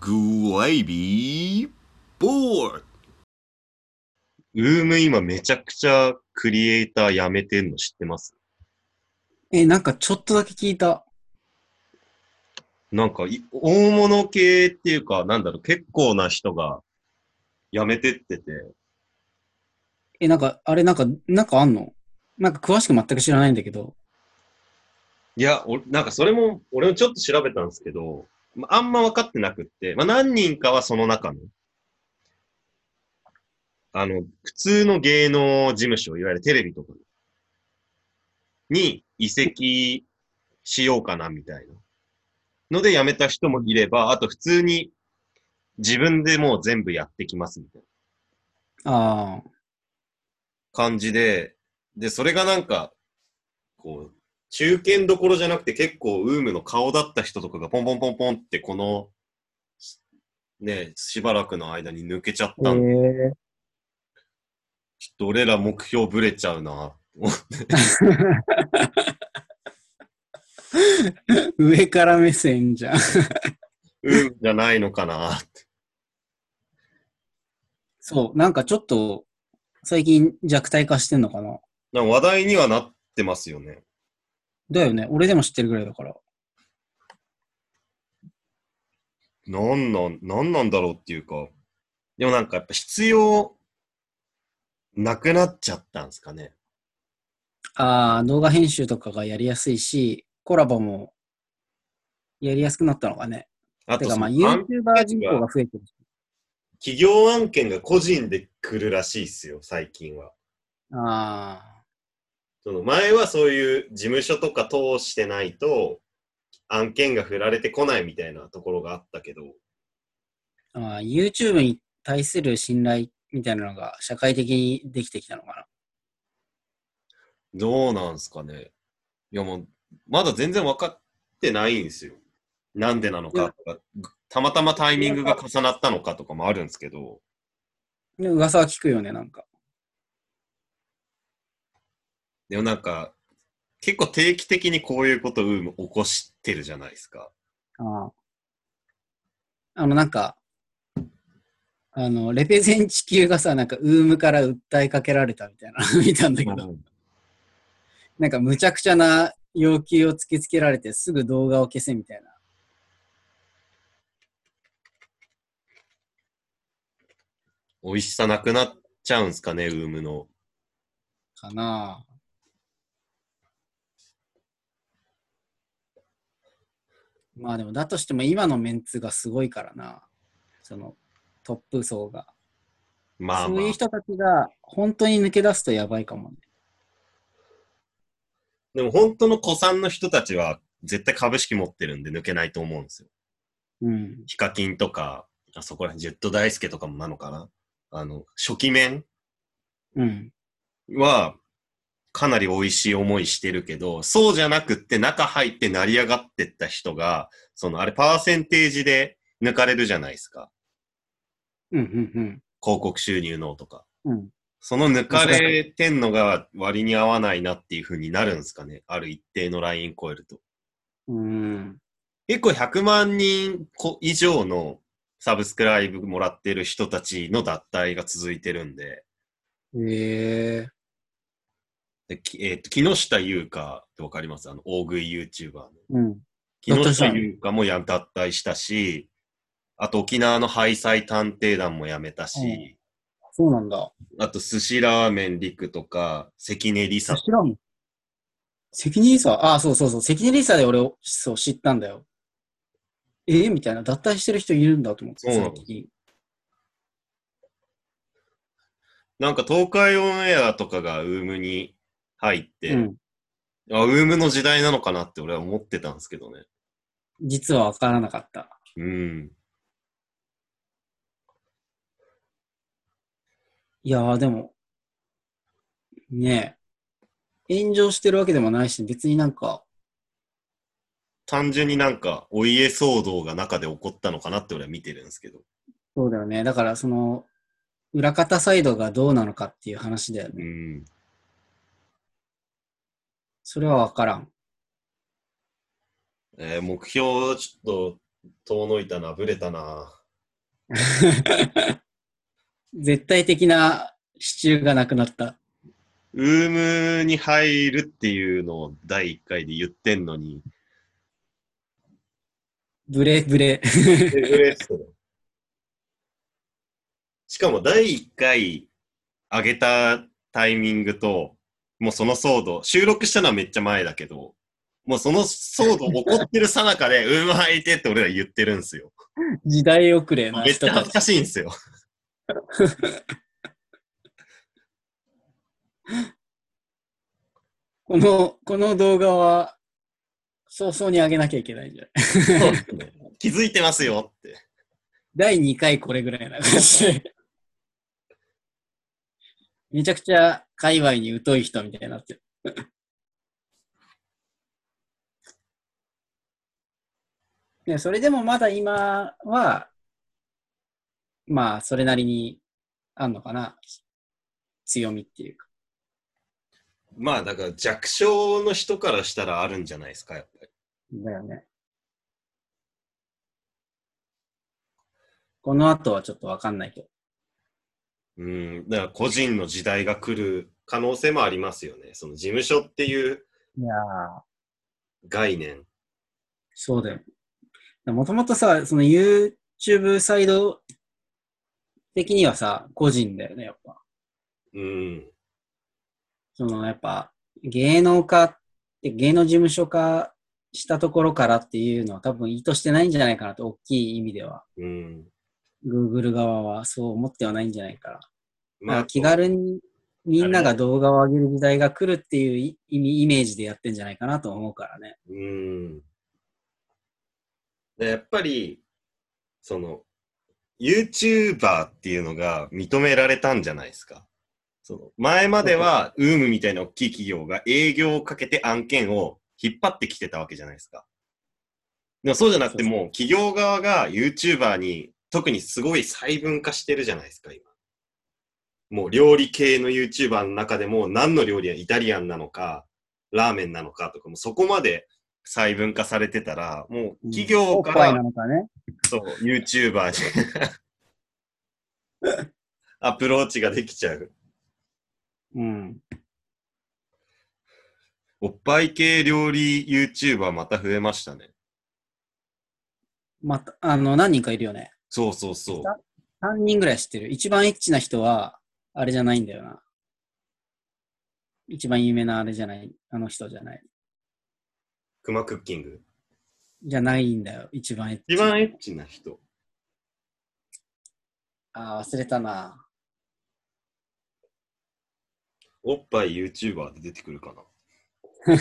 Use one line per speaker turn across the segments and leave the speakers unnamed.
グレイビーボー
ウーム今めちゃくちゃクリエイター辞めてんの知ってます？
え、なんかちょっとだけ聞いた。
なんかい、大物系っていうか、なんだろう、結構な人が辞めてってて、
え、なんか、あれなんか、なんかあんの？なんか詳しく全く知らないんだけど。
いや、おなんかそれも、俺もちょっと調べたんですけど、まああんま分かってなくって、まあ何人かはその中の、あの、普通の芸能事務所、いわゆるテレビとかに移籍しようかなみたいなので辞めた人もいれば、あと普通に自分でもう全部やってきますみたいな
ああ。
感じで、で、それがなんか、こう、中堅どころじゃなくて結構ウームの顔だった人とかがポンポンポンポンってこの、ね、しばらくの間に抜けちゃったんで、
え
ちょっと俺ら目標ぶれちゃうなって思って。
上から目線じゃん。
うんじゃないのかなって。
そう、なんかちょっと、最近弱体化してんのかな。
な話題にはなってますよね。
だよね。俺でも知ってるぐらいだから。
なんなん、なんなんだろうっていうか。でもなんかやっぱ必要なくなっちゃったんですかね。
ああ、動画編集とかがやりやすいし、コラボもやりやすくなったのかね。
あと
まあ YouTuber 人口が増えてるし。
企業案件が個人で来るらしいっすよ、最近は。
あ
その前はそういう事務所とか通してないと案件が振られてこないみたいなところがあったけど、
ーあー、YouTube に対する信頼みたいなのが社会的にできてきたのか
どうなんすかね。いやもう、まだ全然分かってないんですよ。なんでなのかとか、たまたまタイミングが重なったのかとかもあるんですけど、
噂は聞くよね、なんか。
でもなんか、結構定期的にこういうことを起こしてるじゃないですか。
ああ。あの、なんか、あの、レペゼン地球がさ、なんか、ウームから訴えかけられたみたいなの 見たんだけど、なんか、むちゃくちゃな要求を突きつけられて、すぐ動画を消せみたいな。
美味しさなくなっちゃうんすかね、ウームの。
かなまあでも、だとしても今のメンツがすごいからな。その、トップ層が。
まあまあ
そういう。人たちが本当に抜け出すとやばいかもね。
でも本当の古参の人たちは絶対株式持ってるんで抜けないと思うんですよ。
うん。
ヒカキンとか、あそこら辺、ジェット大輔とかもなのかなあの、初期面
うん。
は、かなり美味しい思いしてるけど、そうじゃなくって中入って成り上がってった人が、そのあれパーセンテージで抜かれるじゃないですか。
うん、うん、
広告収入のとか。
うん。うん。
その抜かれてんのが割に合わないなっていう風になるんですかね。ある一定のライン超えると。
うん。
結構100万人以上のサブスクライブもらってる人たちの脱退が続いてるんで、
へえ
できえーと木下優香ってわかります？あの、大食い YouTuber の。
うん。
木下優香もや脱退したし、あと沖縄のハイ探偵団も辞めたし、
そうなんだ。
あと寿司ラーメン陸とか、関根梨沙
知らん。関根リサああ、そうそうそう。関根リサで俺、そう、知ったんだよ。えー？みたいな。脱退してる人いるんだと思って。最近
なんか東海オンエアとかがウームに入って、
うん。
あ、ウームの時代なのかなって俺は思ってたんですけどね。
実は分からなかった。
うん。
いやー、でも、ねえ、炎上してるわけでもないし、別になんか、
単純になんかお家騒動が中で起こったのかなって俺は見てるんですけど。
そうだよね。だから、その、裏方サイドがどうなのかっていう話だよね。
うん。
それは分からん。
えー目標ちょっと遠のいたな、ブレたな。
絶対的な支柱がなくなった。
ウームに入るっていうのを第1回で言ってんのに、
ブレブレ。
エブレストだしかも第1回上げたタイミングと、もうその騒動、収録したのはめっちゃ前だけど、もうその騒動起こってるさなかで、うまいてって俺ら言ってるんですよ。
時代遅れな
めっち。ゃ恥ずかしいんですよ。
この、この動画は、早々に上げなきゃいけないんじゃない？
気づいてますよって。
第2回これぐらいな感じで。めちゃくちゃ界隈に疎い人みたいになってる。で それでもまだ今は、まあ、それなりにあんのかな。強みっていうか。
まあだから弱小の人からしたらあるんじゃないですか、やっぱり。
だよね。この後はちょっとわかんないけど。
うん、だから個人の時代が来る可能性もありますよね。その事務所っていう概念。
そうだよ。もともとさ、その YouTube サイド的にはさ、個人だよね、やっぱ。
うん。
そのやっぱ芸能化って芸能事務所化したところからっていうのは多分意図してないんじゃないかなと、大きい意味では。
うん。
Google 側はそう思ってはないんじゃないかな。
まあ、
ら気軽にみんなが動画を上げる時代が来るっていうい意味、イメージでやってんじゃないかなと思うからね。
うん。でやっぱり、その、YouTuber っていうのが認められたんじゃないですか？その前までは、ウームみたいな大きい企業が営業をかけて案件を引っ張ってきてたわけじゃないですか。でもそうじゃなくてもう企業側が YouTuber に特にすごい細分化してるじゃないですか、今。もう料理系の YouTuber の中でも何の料理はイタリアンなのか、ラーメンなのかとかもそこまで細分化されてたら、もう企業から、
のかね。
そう、YouTuber に アプローチができちゃう。
うん。
おっぱい系料理 YouTuber また増えましたね。
また、あの、何人かいるよね。
そうそうそう。
3人ぐらい知ってる。一番エッチな人は、あれじゃないんだよな。一番有名なあれじゃない。あの人じゃない。
クマクッキング？
じゃないんだよ。一番エッチ。
一番エッチな人。
ああ、忘れたな。
おっぱい YouTuber で出てくるかな。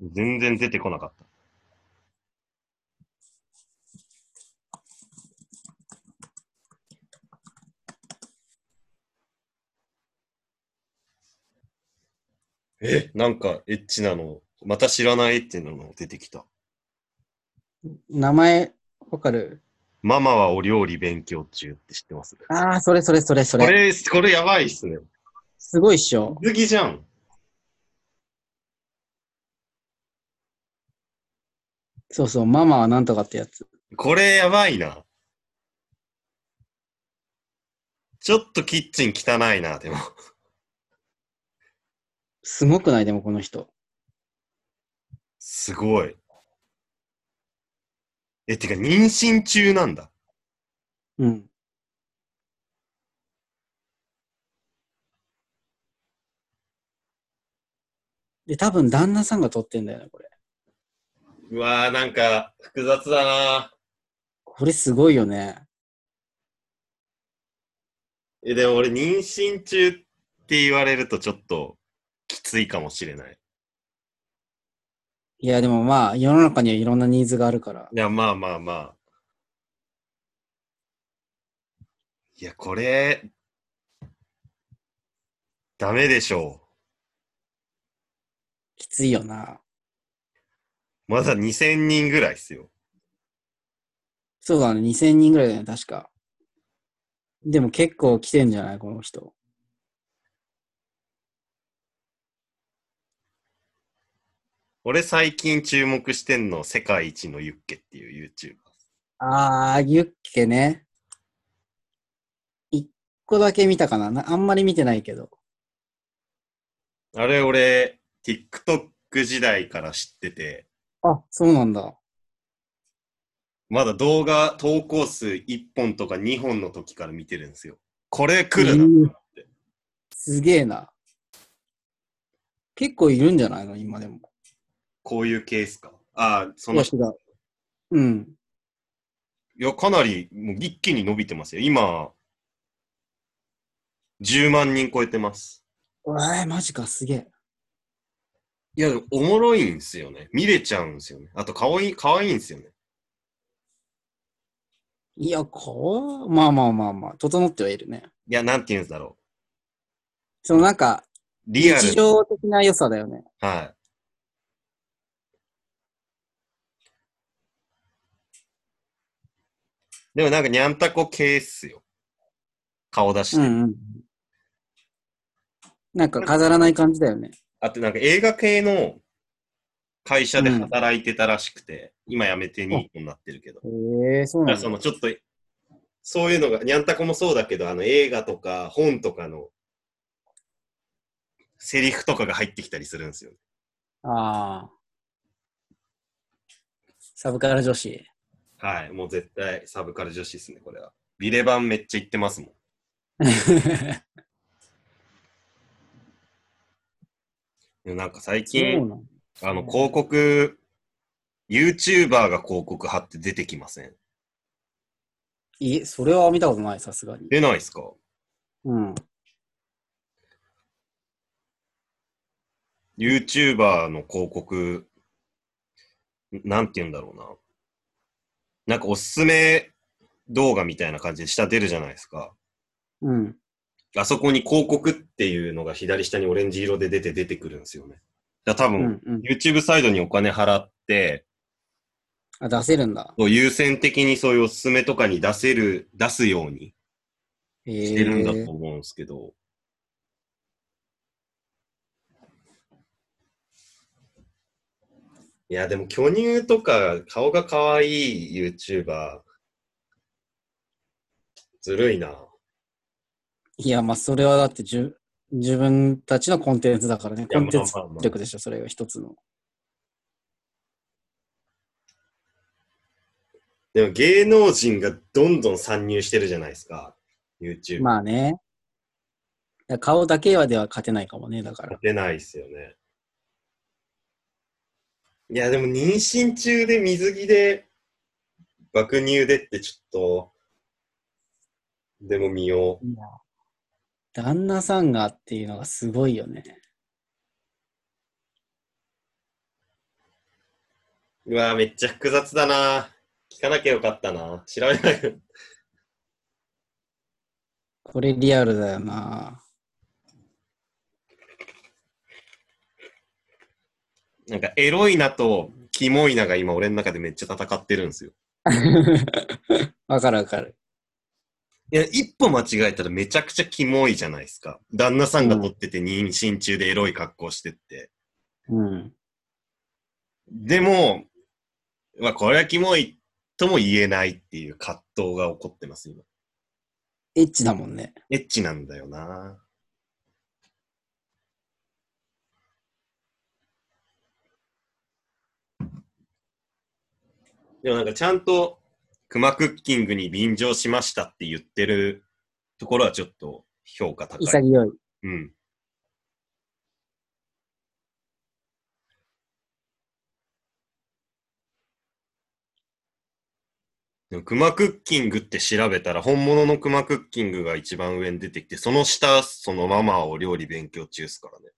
全然出てこなかった。え、なんかエッチなの、また知らないエッチなの出てきた。
名前、わかる？
ママはお料理勉強中って知ってます？
ああ、それそれそれそれ。
これ、これやばいっすね。
すごいっしょ。
水着じゃん。
そうそう、ママはなんとかってやつ。
これやばいな。ちょっとキッチン汚いな、でも。
すごくない？でもこの人。
すごい。え、てか、妊娠中なんだ。
うん。で、多分旦那さんが撮ってんだよね、これ。
うわー、なんか、複雑だな。
これすごいよね。
え、でも俺、妊娠中って言われるとちょっと、きついかもしれない。
いや、でもまあ、世の中にはいろんなニーズがあるから。
いや、まあまあまあ。いや、これ、ダメでしょ
きついよな。
う。まだ2000人ぐらいっすよ。
そうだね、2000人ぐらいだよね、確か。でも結構来てんじゃないこの人。
俺最近注目してんの、世界一のユッケっていう YouTuber。
あー、ユッケね。一個だけ見たかななあんまり見てないけど。
あれ俺、TikTok 時代から知ってて、
あ、そうなんだ。
まだ動画投稿数1本とか2本の時から見てるんですよ。これ来るな。
うんすげえな。結構いるんじゃないの？今でも。
こういうケースか。ああ、その
ううん。
いや、かなり、もう一気に伸びてますよ。今、10万人超えてます。
えー、マジか、すげえ。
いや、おもろいんですよね。見れちゃうんですよね。あと、かわいい、かわいいんですよね。
いや、こう、まあまあまあまあ、整ってはいるね。
いや、なんて言うんだろ
そのなんか、
う。リアル
日。常的な良さだよね。
はい。でもなんか、にゃんたこ系っすよ。顔出して。
うんうん。なんか飾らない感じだよね。
あとなんか映画系の会社で働いてたらしくて、今辞めてニートになってるけど。
へえそうなんだ。
そのちょっと、そういうのが、にゃんたこもそうだけど、あの映画とか本とかのセリフとかが入ってきたりするんですよ。
ああ。サブカル女子。
はい。もう絶対サブカル女子ですね、これは。ビレバンめっちゃ言ってますもん。でもなんか最近、あの広告、YouTuber が広告貼って出てきません？
いえ、それは見たことない、さすがに。
出ないですか？
うん。
?YouTuber の広告、なんて言うんだろうな。なんかおすすめ動画みたいな感じで下出るじゃないですか。
うん。
あそこに広告っていうのが左下にオレンジ色で出て出てくるんですよね。だ多分、
うんうん。
YouTube サイドにお金払って、
あ、出せるんだ。
優先的にそういうおすすめとかに出せる、出すように
へ
してるんだ
え
と思うんですけど、いや、でも巨乳とか顔が可愛い YouTuber、ずるいな。
いや、まあ、それはだってじゅ自分たちのコンテンツだからね。コンテンツ力でしょ、それが一つの。
でも芸能人がどんどん参入してるじゃないですか、YouTube。
まあね。顔だけはでは勝てないかもね、だから
勝。てないですよね。いや、でも妊娠中で水着で爆乳でってちょっと、でも見よう。
いや旦那さんがっていうのがすごいよね。
うわめっちゃ複雑だな。聞かなきゃよかったな。調べない。
これリアルだよな。
なんか、エロいなと、キモいなが今俺の中でめっちゃ戦ってるんですよ。
わかるわかる。
いや、一歩間違えたらめちゃくちゃキモいじゃないですか。旦那さんが撮ってて妊娠中でエロい格好してって。
うん。
でも、まあ、これはキモいとも言えないっていう葛藤が起こってます、今。
エッチだもんね。
エッチなんだよな。でもなんかちゃんと、クマクッキングに便乗しましたって言ってるところはちょっと評価高い。
潔い。
うん。でもクマクッキングって調べたら、本物のクマクッキングが一番上に出てきて、その下、そのママを料理勉強中ですからね。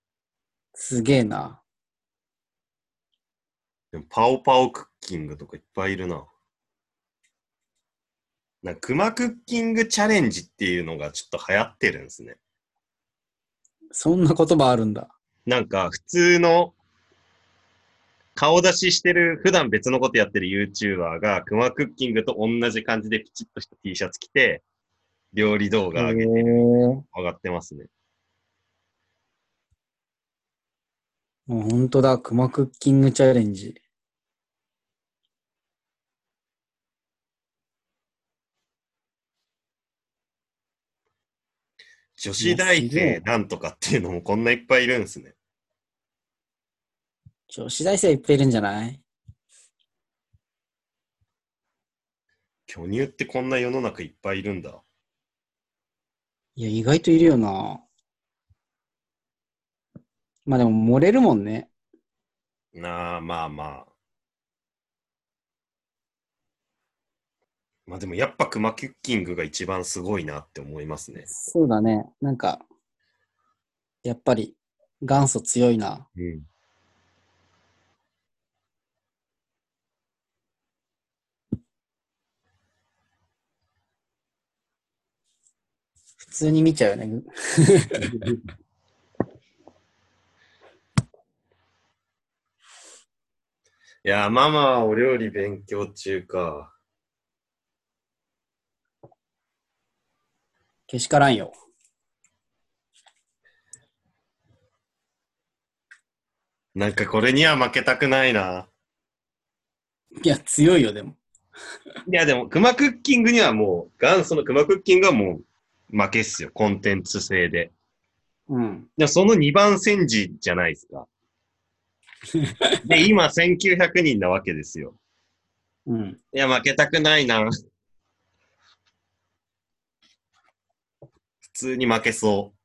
すげえな。
でもパオパオクッキングとかいっぱいいるな。なんかクマクッキングチャレンジっていうのがちょっと流行ってるんですね。
そんな言葉あるんだ。
なんか普通の顔出ししてる、普段別のことやってる YouTuber がクマクッキングと同じ感じでピチッとした T シャツ着て、料理動画上げて上がってますね。
もう本当だ、クマクッキングチャレンジ。
女子大生なんとかっていうのもこんないっぱいいるんですね。
女子大生いっぱいいるんじゃない？
巨乳ってこんな世の中いっぱいいるんだ。
いや、意外といるよな。まあでも漏れるもんね。
なあ、まあまあ。まあでもやっぱクマクッキングが一番すごいなって思いますね。
そうだね。なんか、やっぱり元祖強いな。
うん。
普通に見ちゃうよね。
いや、ママはお料理勉強中か。
けしからんよ。
なんかこれには負けたくないな。
いや、強いよ、でも。
いやでも、クマクッキングにはもう、元祖のクマクッキングはもう負けっすよ。コンテンツ性で。
うん。
でもその2番戦時じゃないですか。で、今1900人なわけですよ。
うん。
いや、負けたくないな。通に負けそう。